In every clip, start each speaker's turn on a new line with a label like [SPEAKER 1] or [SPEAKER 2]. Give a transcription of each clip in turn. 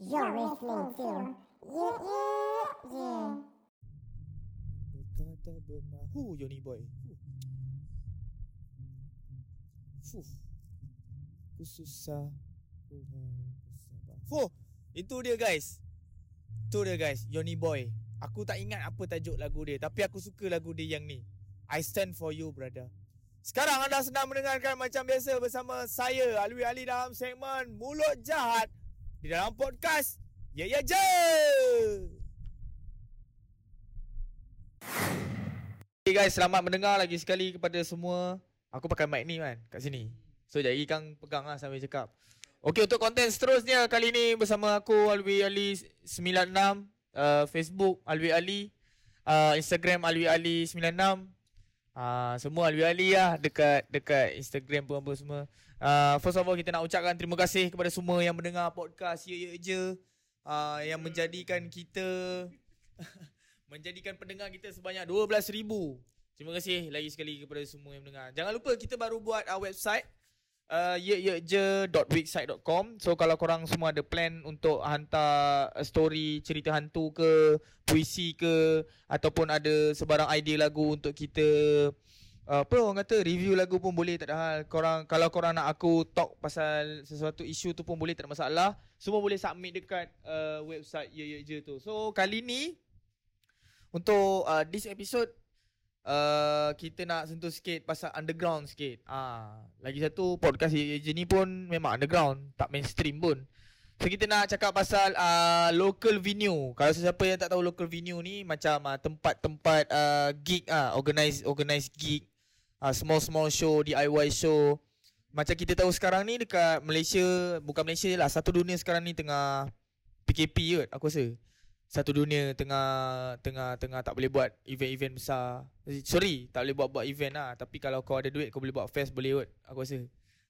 [SPEAKER 1] You're listening to Yeah Yeah Yeah.
[SPEAKER 2] Berkata Johnny Boy. Fuh. Ku susah Fuh. Itu dia guys. Itu dia guys. Johnny Boy. Aku tak ingat apa tajuk lagu dia Tapi aku suka lagu dia yang ni. I stand for you brother. Sekarang anda sedang mendengarkan macam biasa bersama saya Alwi Ali dalam segmen Mulut Jahat Di dalam podcast Ya Ya Je Okay guys, selamat mendengar lagi sekali kepada semua. Aku pakai mic ni kan kat sini. So jadi Kang pegang lah sambil cakap. Okay untuk konten seterusnya kali ni bersama aku Alwi Ali 96 uh, Facebook Alwi Ali uh, Instagram Alwi Ali 96 uh, semua Alwi Ali lah dekat dekat Instagram pun apa semua. Uh, first of all kita nak ucapkan terima kasih kepada semua yang mendengar podcast Ye Ye Je uh, yang menjadikan kita menjadikan pendengar kita sebanyak 12,000. Terima kasih lagi sekali kepada semua yang mendengar. Jangan lupa kita baru buat uh, website uh, yeyeje.wixsite.com. So kalau korang semua ada plan untuk hantar story cerita hantu ke, puisi ke ataupun ada sebarang idea lagu untuk kita apa orang kata review lagu pun boleh tak ada hal. Korang kalau korang nak aku talk pasal sesuatu isu tu pun boleh tak ada masalah. Semua boleh submit dekat uh, website yeyeje tu. So kali ni untuk uh, this episode uh, kita nak sentuh sikit pasal underground sikit. Ah, lagi satu podcast je ni pun memang underground, tak mainstream pun. So kita nak cakap pasal uh, local venue. Kalau sesiapa yang tak tahu local venue ni macam uh, tempat-tempat uh, gig uh, organize organize gig, uh, small small show, DIY show. Macam kita tahu sekarang ni dekat Malaysia, bukan Malaysia lah, satu dunia sekarang ni tengah PKP kot aku rasa satu dunia tengah tengah tengah tak boleh buat event-event besar. Sorry, tak boleh buat buat event lah. Tapi kalau kau ada duit kau boleh buat fest boleh kot. Aku rasa.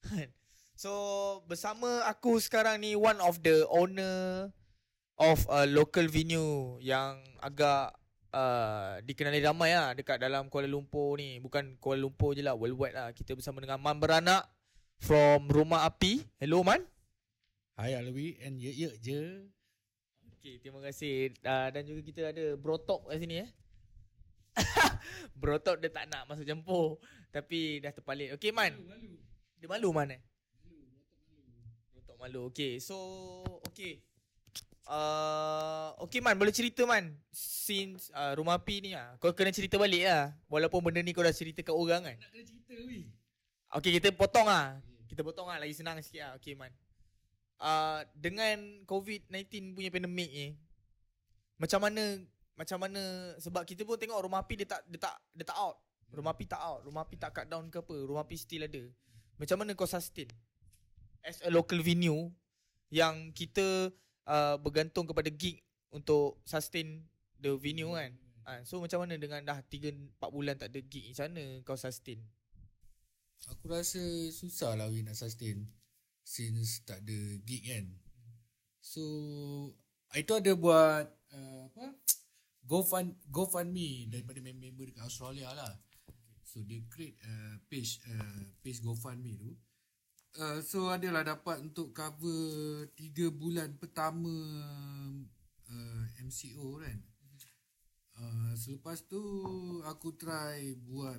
[SPEAKER 2] so bersama aku sekarang ni one of the owner of a local venue yang agak uh, dikenali ramai lah dekat dalam Kuala Lumpur ni. Bukan Kuala Lumpur je lah, worldwide lah. Kita bersama dengan Man Beranak from Rumah Api. Hello Man.
[SPEAKER 3] Hai Alwi and ye ye je.
[SPEAKER 2] Okay, terima kasih. Uh, dan juga kita ada Brotok kat sini eh. Brotok dia tak nak masuk campur. Tapi dah terpalit. Okay, Man. Malu, malu. Dia malu, Man eh? Malu, Brotok malu. Brotok malu. Okay, so... Okay. Uh, okay, Man. Boleh cerita, Man. Since uh, rumah api ni lah. Kau kena cerita balik lah. Walaupun benda ni kau dah cerita kat orang kan.
[SPEAKER 3] Nak kena cerita, weh.
[SPEAKER 2] Okay, kita potong lah. Kita potong lah. Lagi senang sikit lah. Okay, Man uh, dengan COVID-19 punya pandemik ni macam mana macam mana sebab kita pun tengok rumah api dia tak dia tak dia tak out. Rumah api tak out, rumah api tak cut down ke apa, rumah api still ada. Macam mana kau sustain as a local venue yang kita uh, bergantung kepada gig untuk sustain the venue kan. Uh, so macam mana dengan dah 3 4 bulan tak ada gig macam mana kau sustain?
[SPEAKER 3] Aku rasa susah lah nak sustain since tak ada gig kan. So itu ada buat uh, apa? GoFund GoFundMe daripada member dekat Australia lah. So dia create uh, page uh, page GoFundMe tu. Uh, so adalah dapat untuk cover 3 bulan pertama uh, MCO kan. Uh, selepas tu aku try buat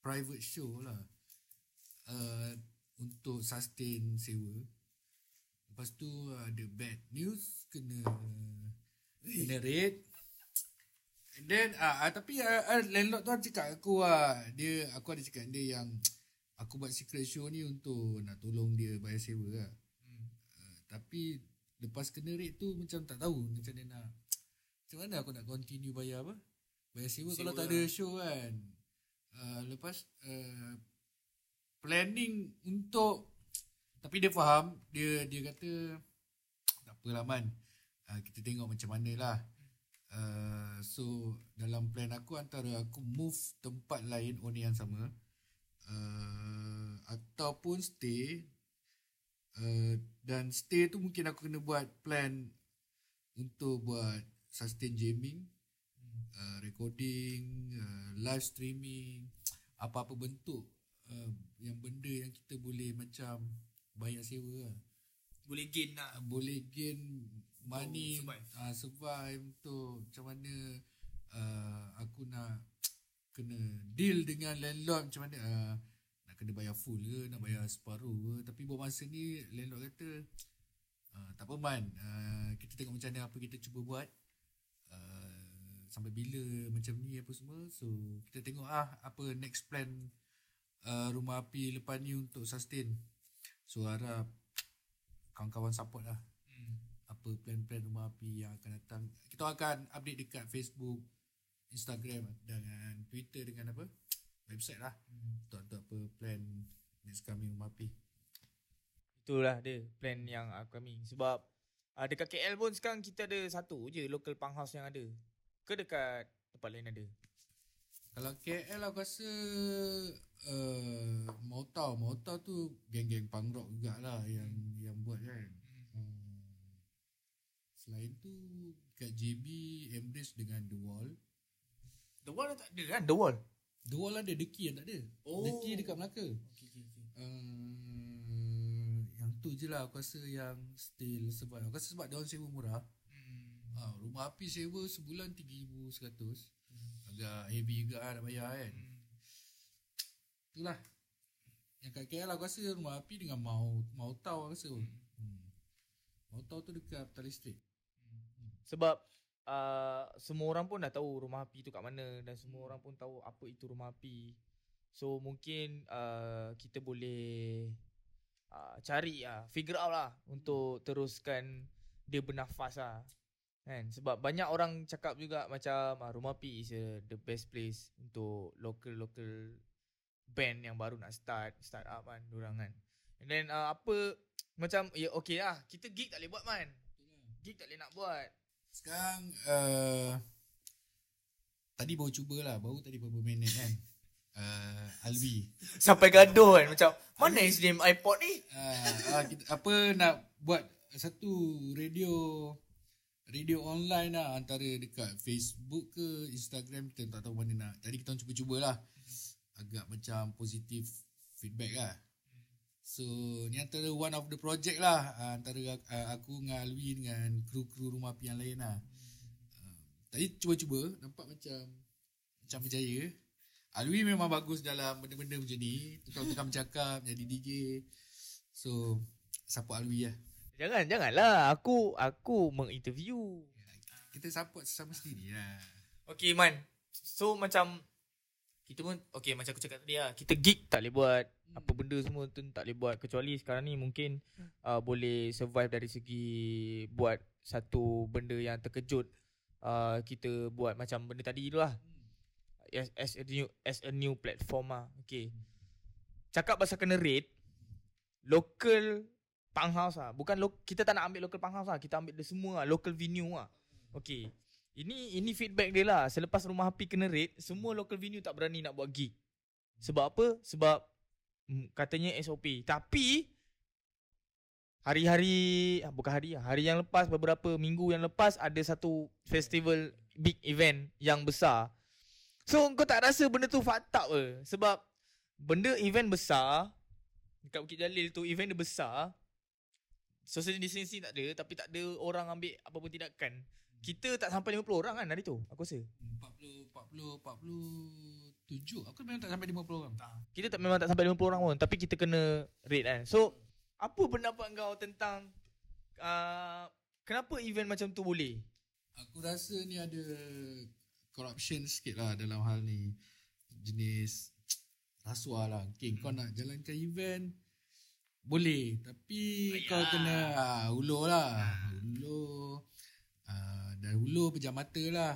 [SPEAKER 3] private show lah. Uh, untuk sustain sewa. Lepas tu ada bad news kena kena rate. And then ah uh, tapi uh, uh, landlord tu cakap aku ah uh, dia aku ada cakap dia yang aku buat secret show ni untuk nak tolong dia bayar sewa lah. Hmm. Uh, tapi lepas kena rate tu macam tak tahu macam mana nak macam mana aku nak continue bayar apa? Bayar sewa, sewa kalau tak ada lah. show kan. Uh, lepas uh, planning untuk tapi dia faham dia dia kata tak apalah man uh, kita tengok macam mana lah uh, so dalam plan aku antara aku move tempat lain owner yang sama uh, ataupun stay uh, dan stay tu mungkin aku kena buat plan untuk buat sustain jamming uh, recording uh, live streaming apa-apa bentuk uh, yang benda yang kita boleh macam bayar sewa lah.
[SPEAKER 2] Boleh gain lah.
[SPEAKER 3] Boleh gain money
[SPEAKER 2] survive.
[SPEAKER 3] uh, survive untuk macam mana uh, aku nak kena deal dengan landlord macam mana? Uh, nak kena bayar full ke nak bayar separuh ke? Tapi buat masa ni landlord kata uh, tak apa man. Uh, kita tengok macam mana apa kita cuba buat. Uh, sampai bila macam ni apa semua. So kita tengok ah apa next plan uh, rumah api lepas ni untuk sustain. So harap kawan-kawan support lah.
[SPEAKER 2] Hmm.
[SPEAKER 3] apa plan-plan rumah api yang akan datang. Kita akan update dekat Facebook, Instagram dengan Twitter dengan apa? Website lah.
[SPEAKER 2] Hmm.
[SPEAKER 3] Untuk, untuk apa plan next coming rumah api.
[SPEAKER 2] Itulah dia plan yang upcoming sebab uh, dekat KL pun sekarang kita ada satu je local punk house yang ada. Ke dekat tempat lain ada?
[SPEAKER 3] Kalau KL aku rasa uh, Mautau, Mautau tu geng-geng punk rock jugalah yang yang buat kan. Hmm. Selain tu kat JB Embrace dengan The Wall.
[SPEAKER 2] The Wall tak ada kan? The Wall.
[SPEAKER 3] The Wall ada, The Key yang tak ada.
[SPEAKER 2] Oh.
[SPEAKER 3] The Key dekat Melaka.
[SPEAKER 2] Okay, okay, okay.
[SPEAKER 3] Uh, yang tu je lah aku rasa yang still survive. Aku rasa sebab dia orang sewa murah.
[SPEAKER 2] Hmm.
[SPEAKER 3] Ha, rumah api sewa sebulan 3100. Agak heavy juga lah nak bayar kan.
[SPEAKER 2] Hmm.
[SPEAKER 3] Itulah. Yang kat KL aku rasa rumah api dengan mau mau tau aku rasa. Hmm. Mau tau tu dekat Petaling Street.
[SPEAKER 2] Sebab uh, semua orang pun dah tahu rumah api tu kat mana dan semua orang pun tahu apa itu rumah api. So mungkin uh, kita boleh uh, cari lah, figure out lah untuk teruskan dia bernafas lah. Kan? Sebab banyak orang cakap juga macam uh, rumah api is uh, the best place untuk local-local band yang baru nak start, start up kan, diorang kan. And then uh, apa macam ya okay lah, kita gig tak boleh buat man. Gig tak boleh nak buat.
[SPEAKER 3] Sekarang uh, tadi baru cubalah, baru tadi beberapa minit kan. Uh, Alwi.
[SPEAKER 2] Sampai gaduh kan macam mana SDM iPod ni?
[SPEAKER 3] uh, uh, kita, apa nak buat satu radio radio online lah antara dekat Facebook ke Instagram kita tak tahu mana nak. Jadi kita cuba-cubalah. Agak macam positif feedback lah. So ni antara one of the project lah uh, antara uh, aku dengan Alwi dengan kru-kru rumah api yang lain lah. Uh, tadi cuba-cuba nampak macam macam berjaya. Alwi memang bagus dalam benda-benda macam ni. Tukar-tukar bercakap, jadi DJ. So, support Alwi lah.
[SPEAKER 2] Jangan janganlah aku aku menginterview.
[SPEAKER 3] Kita support sesama sendiri lah.
[SPEAKER 2] Okay man. So macam kita pun okay macam aku cakap tadi lah. Kita gig tak boleh buat. Apa benda semua tu tak boleh buat kecuali sekarang ni mungkin uh, boleh survive dari segi buat satu benda yang terkejut uh, kita buat macam benda tadi tu lah. As, as a new as a new platform lah. Okay. Cakap pasal kena rate local punk house lah. Bukan lo- kita tak nak ambil local punk house lah. Kita ambil dia semua lah. Local venue lah. Okay. Ini ini feedback dia lah. Selepas rumah api kena raid, semua local venue tak berani nak buat gig. Sebab apa? Sebab mm, katanya SOP. Tapi hari-hari ah, bukan hari lah, hari yang lepas beberapa minggu yang lepas ada satu festival big event yang besar. So kau tak rasa benda tu up ke? Sebab benda event besar dekat Bukit Jalil tu event dia besar. Social distancing tak ada tapi tak ada orang ambil apa pun tindakan. Kita tak sampai 50 orang kan hari tu aku rasa.
[SPEAKER 3] 40, 40, 47. Aku memang tak sampai 50 orang.
[SPEAKER 2] Kita tak memang tak sampai 50 orang pun tapi kita kena rate kan. So apa pendapat kau tentang uh, kenapa event macam tu boleh?
[SPEAKER 3] Aku rasa ni ada corruption sikit lah dalam hal ni. Jenis rasuah lah. Okay, kau nak jalankan event, boleh. Tapi
[SPEAKER 2] Bayar.
[SPEAKER 3] kau kena ah, ulur lah. Ulur. Ah, dan ulur pejam mata lah.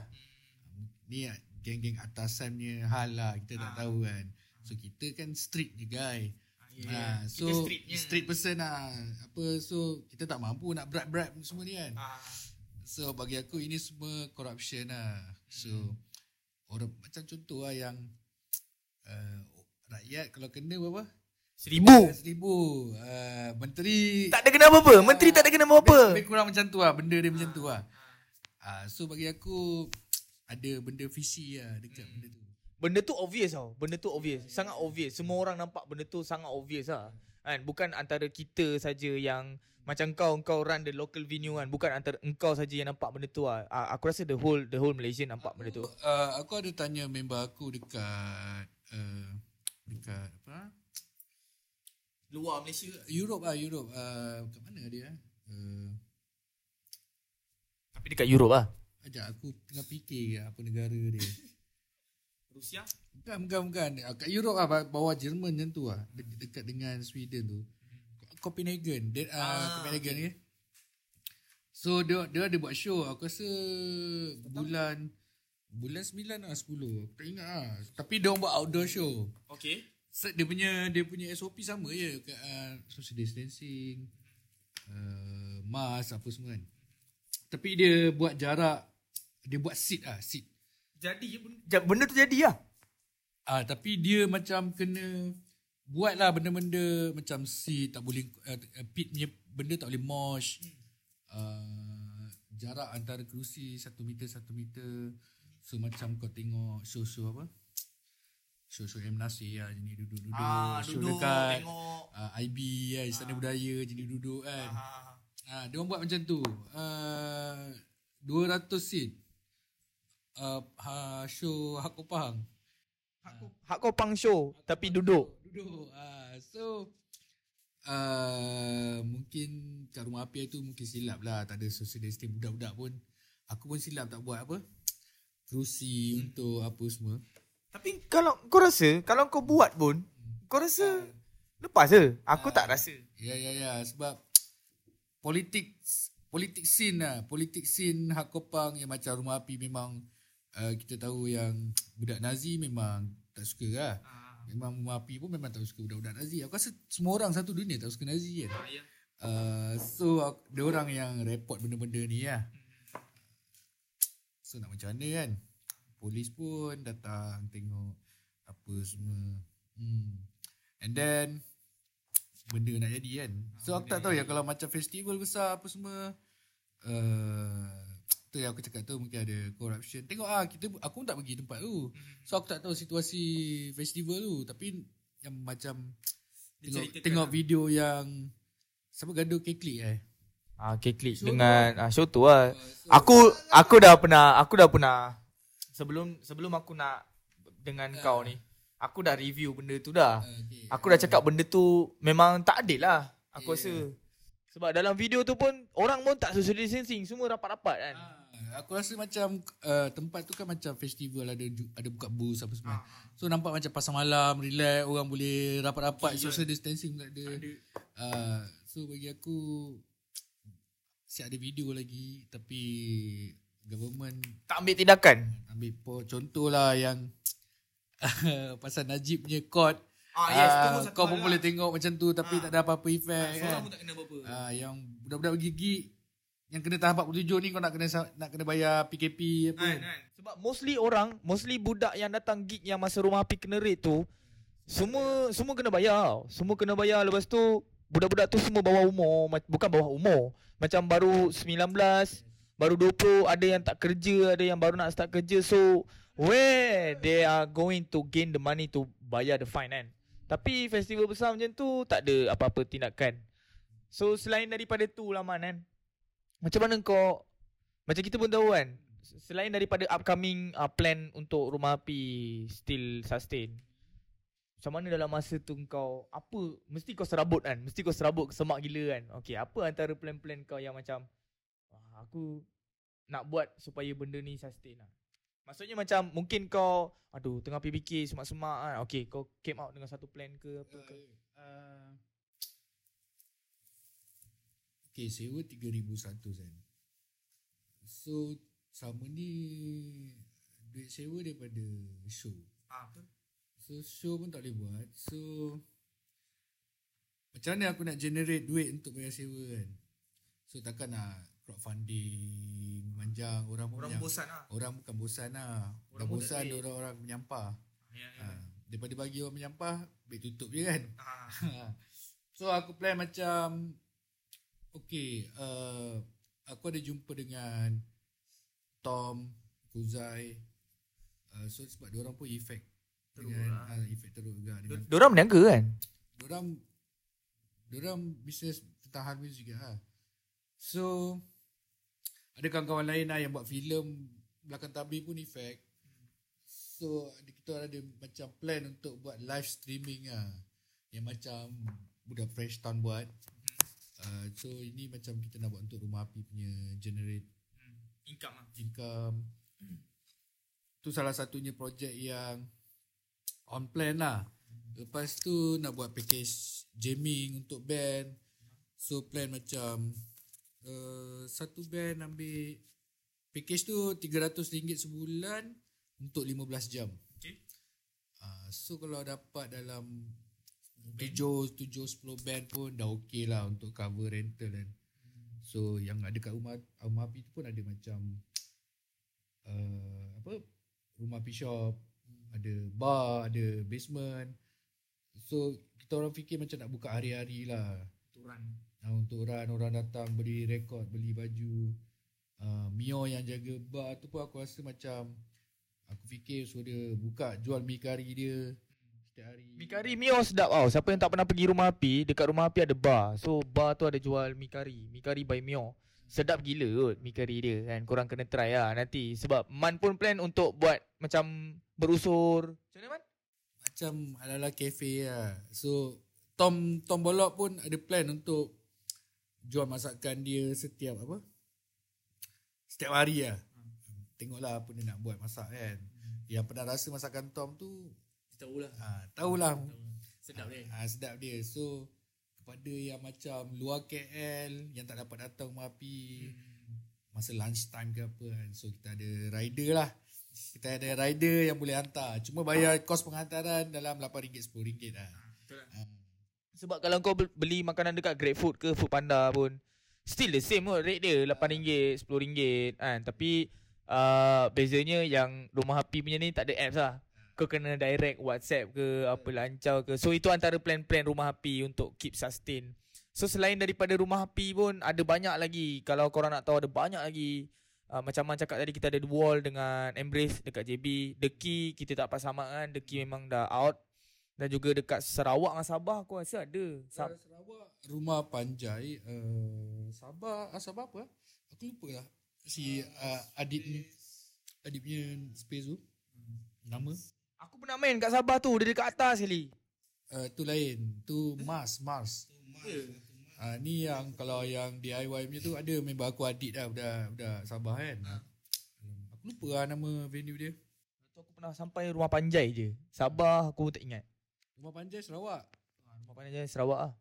[SPEAKER 3] Ni ah, geng-geng atasan punya hal lah. Kita tak
[SPEAKER 2] Ah.
[SPEAKER 3] tahu kan. So kita kan street je guys. Ah, so
[SPEAKER 2] Kita streetnya.
[SPEAKER 3] street person lah. Apa so kita tak mampu nak bribe-bribe semua ni kan.
[SPEAKER 2] Ah,
[SPEAKER 3] So bagi aku ini semua corruption lah. So orang macam contoh lah yang uh, rakyat kalau kena berapa?
[SPEAKER 2] seribu.
[SPEAKER 3] Seribu. Uh, menteri
[SPEAKER 2] Tak ada kena apa-apa. Menteri tak ada kena apa-apa.
[SPEAKER 3] lebih kurang macam tu lah. Benda dia macam tu lah. Uh, so bagi aku ada benda visi lah dekat benda tu.
[SPEAKER 2] Benda tu obvious tau. Benda tu obvious. Sangat obvious. Semua orang nampak benda tu sangat obvious lah. Kan? Bukan antara kita saja yang Macam kau Kau run the local venue kan Bukan antara engkau saja yang nampak benda tu lah Ah, Aku rasa the whole The whole Malaysia nampak benda tu
[SPEAKER 3] Uh, aku ada tanya member aku dekat uh, dekat apa?
[SPEAKER 2] Luar Malaysia
[SPEAKER 3] Europe ah Europe. Uh, kat mana dia?
[SPEAKER 2] Tapi dekat Europe lah
[SPEAKER 3] ajak aku tengah fikir apa negara dia.
[SPEAKER 2] Rusia
[SPEAKER 3] Bukan, bukan, bukan. Ah, Kat Europe lah, ba- bawah Jerman macam tu lah. De- dekat dengan Sweden tu. Copenhagen. Dia, uh,
[SPEAKER 2] Ah,
[SPEAKER 3] Copenhagen ni. So, dia, dia ada buat show. Aku rasa bulan bulan 9 lah 10. Aku tak ingat lah. Tapi dia orang buat outdoor show.
[SPEAKER 2] Okay
[SPEAKER 3] So, dia punya dia punya SOP sama je. Kat, uh, social distancing. Uh, mask apa semua kan. Tapi dia buat jarak. Dia buat seat lah. Seat.
[SPEAKER 2] Jadi benda, benda tu jadi lah
[SPEAKER 3] Ah tapi dia macam kena buat lah benda-benda macam si tak boleh uh, pit punya benda tak boleh mosh. Uh, jarak antara kerusi satu meter satu meter. So macam kau tengok show-show apa? Show-show M Nasir lah Jadi duduk-duduk
[SPEAKER 2] Ah,
[SPEAKER 3] Show
[SPEAKER 2] duduk,
[SPEAKER 3] dekat
[SPEAKER 2] tengok.
[SPEAKER 3] uh, IB kan Istana Budaya Jadi duduk kan
[SPEAKER 2] Ah.
[SPEAKER 3] Ah, dia orang buat macam tu. Uh, 200 seat. Uh, ha, show Hak Kopang.
[SPEAKER 2] Hak kau, hak kau pang show Tapi duduk
[SPEAKER 3] Duduk. Uh, so uh, mungkin kat rumah api tu mungkin silap lah. Tak ada social distancing budak-budak pun. Aku pun silap tak buat apa. Kerusi hmm. untuk apa semua.
[SPEAKER 2] Tapi kalau kau rasa Kalau kau buat pun Kau rasa Lepas je Aku tak rasa
[SPEAKER 3] Ya ya ya sebab politik politik scene lah. Politik scene Hak Kopang yang macam rumah api memang uh, kita tahu yang budak Nazi memang tak suka lah. Memang rumah api pun memang tak suka budak-budak Nazi. Aku rasa semua orang satu dunia tak suka Nazi kan.
[SPEAKER 2] ya.
[SPEAKER 3] Uh, so dia orang yang report benda-benda ni lah. So nak macam mana kan? Polis pun datang tengok apa semua. Hmm. And then benda nak jadi kan. So aku tak tahu ya kalau macam festival besar apa semua uh, tu yang aku cakap tu mungkin ada corruption. Tengok ah kita aku pun tak pergi tempat tu. So aku tak tahu situasi festival tu tapi yang macam tengok tengok
[SPEAKER 2] lah.
[SPEAKER 3] video yang siapa gaduh keklik eh.
[SPEAKER 2] Ah, okay, klik
[SPEAKER 3] Show
[SPEAKER 2] dengan ah, show tu lah.
[SPEAKER 3] so-
[SPEAKER 2] Aku aku dah pernah aku dah pernah sebelum sebelum aku nak dengan kau ni. Aku dah review benda tu dah.
[SPEAKER 3] Ah, okay.
[SPEAKER 2] Aku dah cakap benda tu memang tak adil lah. Aku
[SPEAKER 3] Yeah.
[SPEAKER 2] rasa. Sebab dalam video tu pun orang pun tak social distancing, semua rapat-rapat kan.
[SPEAKER 3] Ah, aku rasa macam uh, tempat tu kan macam festival ada ada buka booth apa semua. So nampak macam pasar malam, relax, orang boleh rapat-rapat, social distancing tak ada. Uh, so bagi aku siap ada video lagi tapi government
[SPEAKER 2] Tak ambil tindakan.
[SPEAKER 3] ambil po, contohlah yang pasal Najib punya court
[SPEAKER 2] Ah, yes, tu pun
[SPEAKER 3] Ah,
[SPEAKER 2] satu
[SPEAKER 3] kau pun
[SPEAKER 2] lah.
[SPEAKER 3] boleh tengok macam tu tapi tak ada apa-apa efek kan.
[SPEAKER 2] tak kena apa-apa.
[SPEAKER 3] Ah, yang budak-budak gigi yang kena tahap 47 ni kau nak kena nak kena bayar PKP apa.
[SPEAKER 2] Kan, kan. Sebab mostly orang, mostly budak yang datang gig yang masa rumah api kena raid tu, semua semua kena bayar. tau. Semua kena bayar lepas tu budak-budak tu semua bawah umur, bukan bawah umur. Macam baru 19, baru 20, ada yang tak kerja, ada yang baru nak start kerja. So where they are going to gain the money to bayar the fine kan. Tapi festival besar macam tu tak ada apa-apa tindakan. So selain daripada tu lah Man kan. Macam mana kau macam kita pun tahu kan Selain daripada upcoming uh, plan untuk rumah api still sustain Macam mana dalam masa tu kau Apa Mesti kau serabut kan Mesti kau serabut semak gila kan Okay apa antara plan-plan kau yang macam "Wah, Aku nak buat supaya benda ni sustain lah Maksudnya macam mungkin kau Aduh tengah fikir semak-semak kan Okay kau came out dengan satu plan ke apa ke
[SPEAKER 3] Uh, okay, sewa 3100 kan. So sama ni duit sewa daripada show.
[SPEAKER 2] Apa?
[SPEAKER 3] So show pun tak boleh buat. So macam mana aku nak generate duit untuk bayar sewa kan? So takkan nak crowdfunding manjang orang pun
[SPEAKER 2] Orang
[SPEAKER 3] yang-
[SPEAKER 2] bosan lah
[SPEAKER 3] Orang bukan bosan lah. Dah
[SPEAKER 2] Orang tak
[SPEAKER 3] bosan dia orang menyampah.
[SPEAKER 2] ya,
[SPEAKER 3] Ha, daripada bagi orang menyampah, baik tutup je kan.
[SPEAKER 2] Ah.
[SPEAKER 3] so aku plan macam okay, uh, aku ada jumpa dengan Tom, Kuzai. Uh, so sebab dia orang pun efek
[SPEAKER 2] Teruk
[SPEAKER 3] dengan
[SPEAKER 2] lah.
[SPEAKER 3] uh, efek teruk juga dengan
[SPEAKER 2] Diorang berniaga kan?
[SPEAKER 3] Diorang Diorang bisnes tentang hal muzik juga lah. So ada kawan-kawan lain lah yang buat filem belakang tabir pun efek. So ada kita ada macam plan untuk buat live streaming lah. Yang macam budak Fresh Town buat. Uh, so ini macam kita nak buat untuk rumah api punya generate
[SPEAKER 2] Hmm. Income lah.
[SPEAKER 3] income. Tu salah satunya projek yang on plan lah. Lepas tu nak buat package jamming untuk band. So plan macam uh, satu band ambil package tu RM300 sebulan untuk 15 jam.
[SPEAKER 2] Okay.
[SPEAKER 3] Uh, so kalau dapat dalam 7 7 10 band pun dah okey lah untuk cover rental kan. So yang ada kat rumah rumah api tu pun ada macam uh, apa rumah api shop, ada bar, ada basement. So kita orang fikir macam nak buka hari-hari lah.
[SPEAKER 2] Turan.
[SPEAKER 3] Uh, untuk orang orang datang beli rekod, beli baju. Uh, Mio yang jaga bar tu pun aku rasa macam aku fikir suruh dia buka jual mi kari dia setiap hari.
[SPEAKER 2] Mi kari Mio sedap tau. Siapa yang tak pernah pergi rumah api, dekat rumah api ada bar. So bar tu ada jual mi kari. Mi kari by Mio. Sedap gila kot mi kari dia kan. Korang kena try lah nanti. Sebab Man pun plan untuk buat macam berusur. Macam mana Man?
[SPEAKER 3] macam ala-ala cafe lah. So Tom Tom Bolok pun ada plan untuk jual masakan dia setiap apa? Setiap hari lah. Tengoklah apa dia nak buat masak kan. Yang pernah rasa masakan Tom tu
[SPEAKER 2] Tahu lah.
[SPEAKER 3] ha, tahulah
[SPEAKER 2] Sedap dia.
[SPEAKER 3] ha, sedap dia. So kepada yang macam luar KL yang tak dapat datang rumah api masa lunch time ke apa kan. So kita ada rider lah. Kita ada rider yang boleh hantar. Cuma bayar kos penghantaran dalam RM8 RM10 lah.
[SPEAKER 2] Betul lah.
[SPEAKER 3] Ha.
[SPEAKER 2] Sebab kalau kau bel- beli makanan dekat GrabFood ke Foodpanda pun still the same kot rate dia RM8, RM10 kan. Tapi uh, bezanya yang rumah api punya ni tak ada apps lah. Kau kena direct WhatsApp ke apa lancar ke. So itu antara plan-plan rumah api untuk keep sustain. So selain daripada rumah api pun ada banyak lagi. Kalau korang nak tahu ada banyak lagi. Uh, macam Man cakap tadi kita ada The Wall dengan Embrace dekat JB. The Key kita tak pasang kan. The Key memang dah out. Dan juga dekat Sarawak dengan Sabah aku rasa ada. Sab-
[SPEAKER 3] Sab- Sarawak rumah Panjai uh, Sabah ah, Sabah apa? ah? Aku lupa lah. Si uh, Adit ni Adit punya space tu. Nama?
[SPEAKER 2] Aku pernah main kat Sabah tu. Dia dekat atas sekali.
[SPEAKER 3] Uh, tu lain. Tu Mars, Mars. Ah ni yang kalau yang DIY punya tu ada member aku Adit dah budak budak Sabah kan. Aku lupa lah nama venue dia.
[SPEAKER 2] Tu aku pernah sampai rumah Panjai je. Sabah aku tak ingat.
[SPEAKER 3] Rumah Panjai Sarawak.
[SPEAKER 2] Ah, Rumah Panjai Sarawak ah.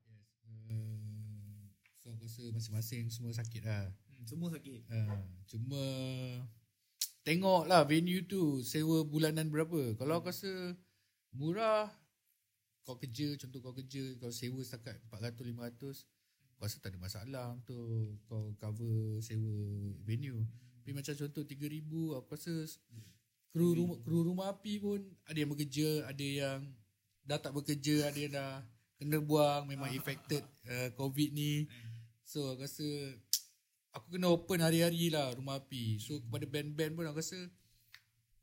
[SPEAKER 3] Uh, so aku rasa masing-masing semua sakit lah.
[SPEAKER 2] Hmm, semua sakit.
[SPEAKER 3] Uh, cuma tengok lah venue tu sewa bulanan berapa. Kalau aku rasa murah kau kerja contoh kau kerja kau sewa setakat 400 500 kau rasa tak ada masalah untuk kau cover sewa venue. Tapi macam contoh 3000 aku rasa kru rumah kru rumah api pun ada yang bekerja, ada yang dah tak bekerja, ada yang dah kena buang memang affected uh, covid ni. So aku rasa aku kena open hari-hari lah rumah api. So kepada band-band pun aku rasa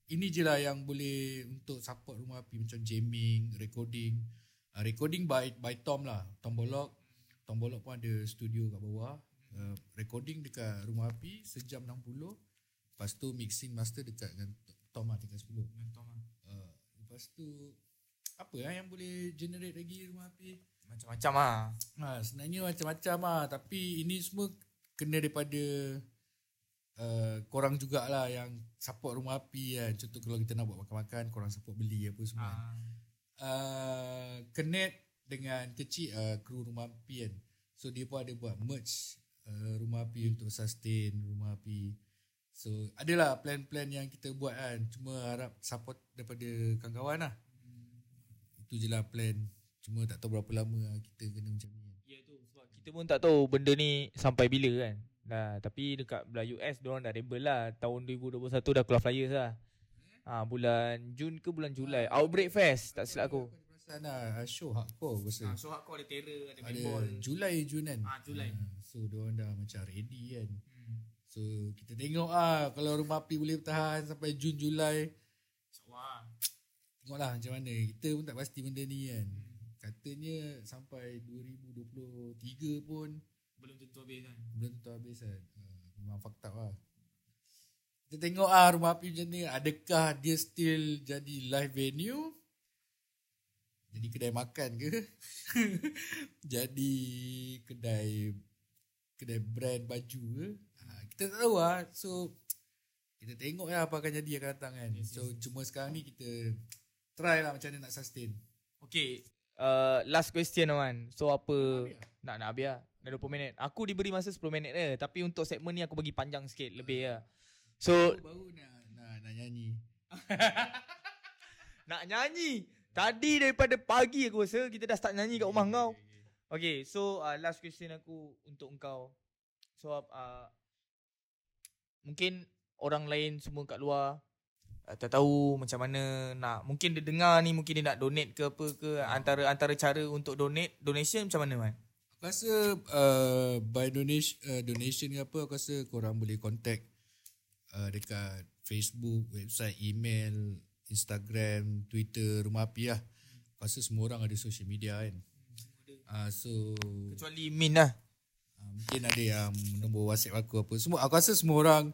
[SPEAKER 3] ini je lah yang boleh untuk support rumah api macam jamming, recording. Uh, recording by by Tom lah, Tom Bolok. Tom Bolok pun ada studio kat bawah. Uh, recording dekat rumah api sejam 60. Lepas tu mixing master dekat dengan Tom lah tinggal 10. Uh, lepas tu apa lah yang boleh generate lagi rumah api?
[SPEAKER 2] Macam-macam ah.
[SPEAKER 3] Ha, sebenarnya macam-macam lah. Tapi ini semua Kena daripada uh, Korang jugalah yang Support rumah api kan. Contoh kalau kita nak buat makan-makan Korang support beli apa semua
[SPEAKER 2] Ah.
[SPEAKER 3] uh, Connect dengan kecil uh, Kru rumah api kan. So dia pun ada buat merch uh, Rumah api untuk sustain Rumah api. So adalah plan-plan yang kita buat kan. Cuma harap support daripada kawan-kawan lah Itu je lah plan Cuma tak tahu berapa lama lah kita kena macam ni
[SPEAKER 2] Ya tu sebab kita pun tak tahu benda ni sampai bila kan. Nah, tapi dekat belah US diorang dah rebel lah. Tahun 2021 dah keluar flyers lah. Ah bulan Jun ke bulan Julai. Outbreak Fest tak silap aku.
[SPEAKER 3] Aku ada perasaan lah show hardcore aku rasa.
[SPEAKER 2] so aku ada terror, ada
[SPEAKER 3] ada Julai Jun kan.
[SPEAKER 2] Ah, Julai.
[SPEAKER 3] Ah, so diorang dah macam ready kan.
[SPEAKER 2] Hmm.
[SPEAKER 3] So kita tengok ah kalau rumah api boleh bertahan sampai Jun Julai. Tengoklah macam mana. Kita pun tak pasti benda ni kan. katanya sampai 2023 pun
[SPEAKER 2] Belum tentu habis kan.
[SPEAKER 3] belum tentu habis kan. Uh, memang fakta lah. Kita tengok ah rumah api macam ni. Adakah dia still jadi live venue? Jadi kedai makan ke? jadi kedai kedai brand baju ke? Ha, kita tak tahu lah. So kita tengok lah apa akan jadi akan datang kan.
[SPEAKER 2] Yes,
[SPEAKER 3] so cuma sekarang ni kita try lah macam mana nak sustain.
[SPEAKER 2] Okay. Uh, last question Wan. So apa nak nak habis lah. Dah 20 minit. Aku diberi masa 10 minit je. Tapi untuk segmen ni aku bagi panjang sikit lebih lah. So
[SPEAKER 3] baru nak, nak, nak nyanyi.
[SPEAKER 2] nak nyanyi. Tadi daripada pagi aku rasa kita dah start nyanyi kat rumah kau. Okay, so uh, last question aku untuk engkau. So uh, mungkin orang lain semua kat luar tak tahu macam mana nak mungkin dia dengar ni mungkin dia nak donate ke apa ke antara antara cara untuk donate donation macam mana man?
[SPEAKER 3] Aku rasa uh, by donation uh, donation ke apa aku rasa korang boleh contact uh, dekat Facebook, website, email, Instagram, Twitter, Rumah Api lah. Aku rasa semua orang ada social media kan. Uh, so
[SPEAKER 2] Kecuali Min lah.
[SPEAKER 3] uh, mungkin ada yang nombor WhatsApp aku apa. Semua aku rasa semua orang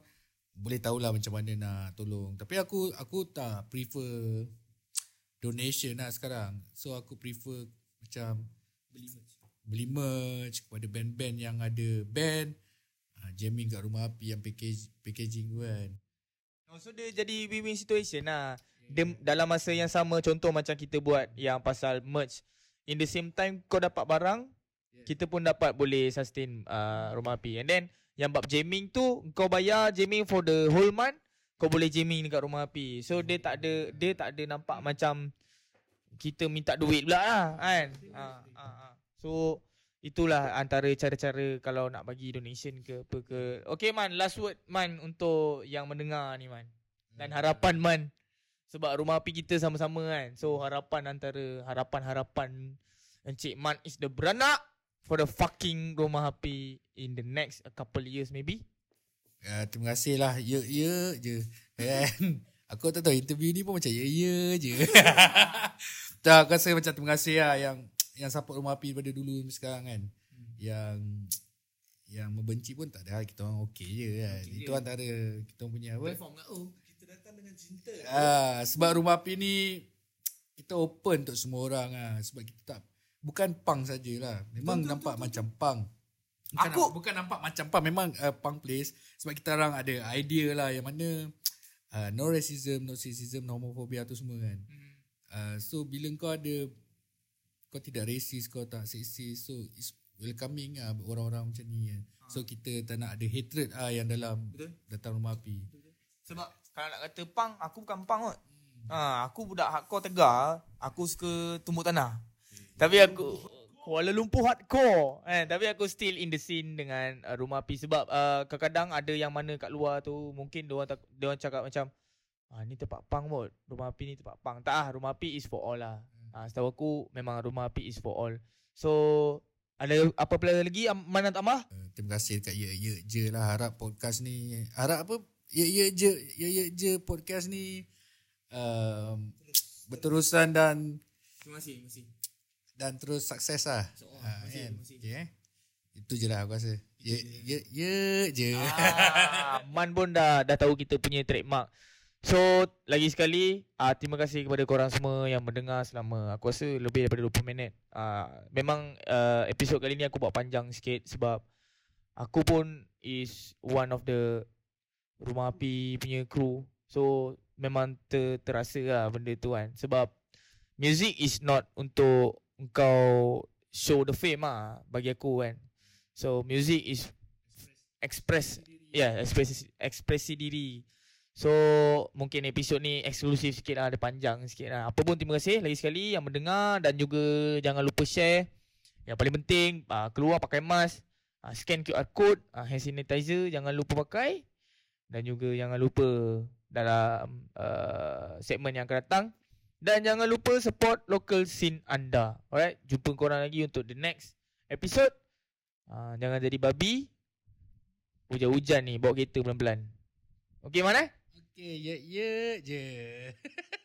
[SPEAKER 3] boleh tahulah macam mana nak tolong. Tapi aku aku tak prefer donation lah sekarang. So aku prefer macam
[SPEAKER 2] Beli merch.
[SPEAKER 3] beli merch kepada band-band yang ada band uh, jamming kat rumah api yang package packaging tu kan.
[SPEAKER 2] Oh, so dia jadi win-win situation lah. Dia, dalam masa yang sama contoh macam kita buat yang pasal merch. In the same time kau dapat barang,
[SPEAKER 3] Yeah.
[SPEAKER 2] kita pun dapat boleh sustain uh, rumah api. And then yang bab jamming tu kau bayar jamming for the whole month, kau boleh jamming dekat rumah api. So dia tak ada dia tak ada nampak macam kita minta duit pula lah kan. Ha, ha, ha. So itulah antara cara-cara kalau nak bagi donation ke apa ke. Okay man, last word man untuk yang mendengar ni man. Dan harapan man. Sebab rumah api kita sama-sama kan. So harapan antara harapan-harapan Encik Man is the beranak for the fucking rumah api in the next a couple years maybe.
[SPEAKER 3] Uh, terima kasih lah. Ya, ya je. Kan? aku tak tahu interview ni pun macam ya, ya je. tak, aku rasa macam terima kasih lah yang yang support rumah api daripada dulu sampai sekarang kan. Yang yang membenci pun tak ada. Kita orang okey je kan.
[SPEAKER 2] Okey
[SPEAKER 3] Itu
[SPEAKER 2] je.
[SPEAKER 3] antara kita orang punya apa.
[SPEAKER 2] Platform kat oh.
[SPEAKER 4] Kita datang dengan cinta.
[SPEAKER 3] Ah, sebab rumah api ni kita open untuk semua orang ah sebab kita tak bukan punk sajalah. Memang
[SPEAKER 4] Betul,
[SPEAKER 3] nampak
[SPEAKER 4] betul,
[SPEAKER 3] macam punk. Bukan
[SPEAKER 2] Aku-
[SPEAKER 3] bukan nampak macam punk memang uh, punk place sebab kita orang ada idea lah yang mana uh, no racism, no sexism, no homophobia tu semua kan. Uh, so bila kau ada kau tidak racist, kau tak seksis, so it's welcoming ah orang-orang macam ni kan. So kita tak nak ada hatred ah yang dalam
[SPEAKER 2] Betul.
[SPEAKER 3] datang rumah api.
[SPEAKER 2] Sebab kalau nak kata pang, aku bukan pang kot. Ha, aku budak hardcore tegar, aku suka tumbuk tanah. Tapi aku Kuala Lumpur hardcore kan? Tapi aku still in the scene dengan uh, rumah api sebab uh, kadang-kadang ada yang mana kat luar tu mungkin dia orang tak dia orang cakap macam ah ni tempat pang kot. Rumah api ni tempat pang. Tak ah rumah api is for all lah. Ah setahu aku memang rumah api is for all. So ada apa pula lagi mana tambah
[SPEAKER 3] Uh, terima kasih dekat ya ya je lah harap podcast ni harap apa? Ya ya je ya ya je podcast ni um, berterusan dan
[SPEAKER 2] terima kasih terima kasih
[SPEAKER 3] dan terus sukses lah.
[SPEAKER 2] InsyaAllah.
[SPEAKER 3] Ah,
[SPEAKER 2] Terima kasih,
[SPEAKER 3] kan?
[SPEAKER 2] kasih.
[SPEAKER 3] Okay, eh? Itu je lah aku rasa. Ya ya ya je.
[SPEAKER 2] Ah, Man pun dah dah tahu kita punya trademark. So lagi sekali uh, terima kasih kepada korang semua yang mendengar selama aku rasa lebih daripada 20 minit. Uh, memang uh, episod kali ni aku buat panjang sikit sebab aku pun is one of the rumah api punya crew. So memang ter, terasa lah benda tu kan sebab music is not untuk engkau show the fame lah bagi aku kan. So music is express yeah, ekspresi ekspresi diri. So, mungkin episod ni eksklusif sikit lah, ada panjang sikit lah. Apa pun terima kasih lagi sekali yang mendengar dan juga jangan lupa share. Yang paling penting, uh, keluar pakai mask, uh, scan QR code, uh, hand sanitizer jangan lupa pakai. Dan juga jangan lupa dalam uh, segmen yang akan datang. Dan jangan lupa support local scene anda. Alright, jumpa korang lagi untuk the next episode. Uh, jangan jadi babi. Hujan-hujan ni bawa kereta pelan-pelan. Okey mana?
[SPEAKER 3] Okey, ya ya je.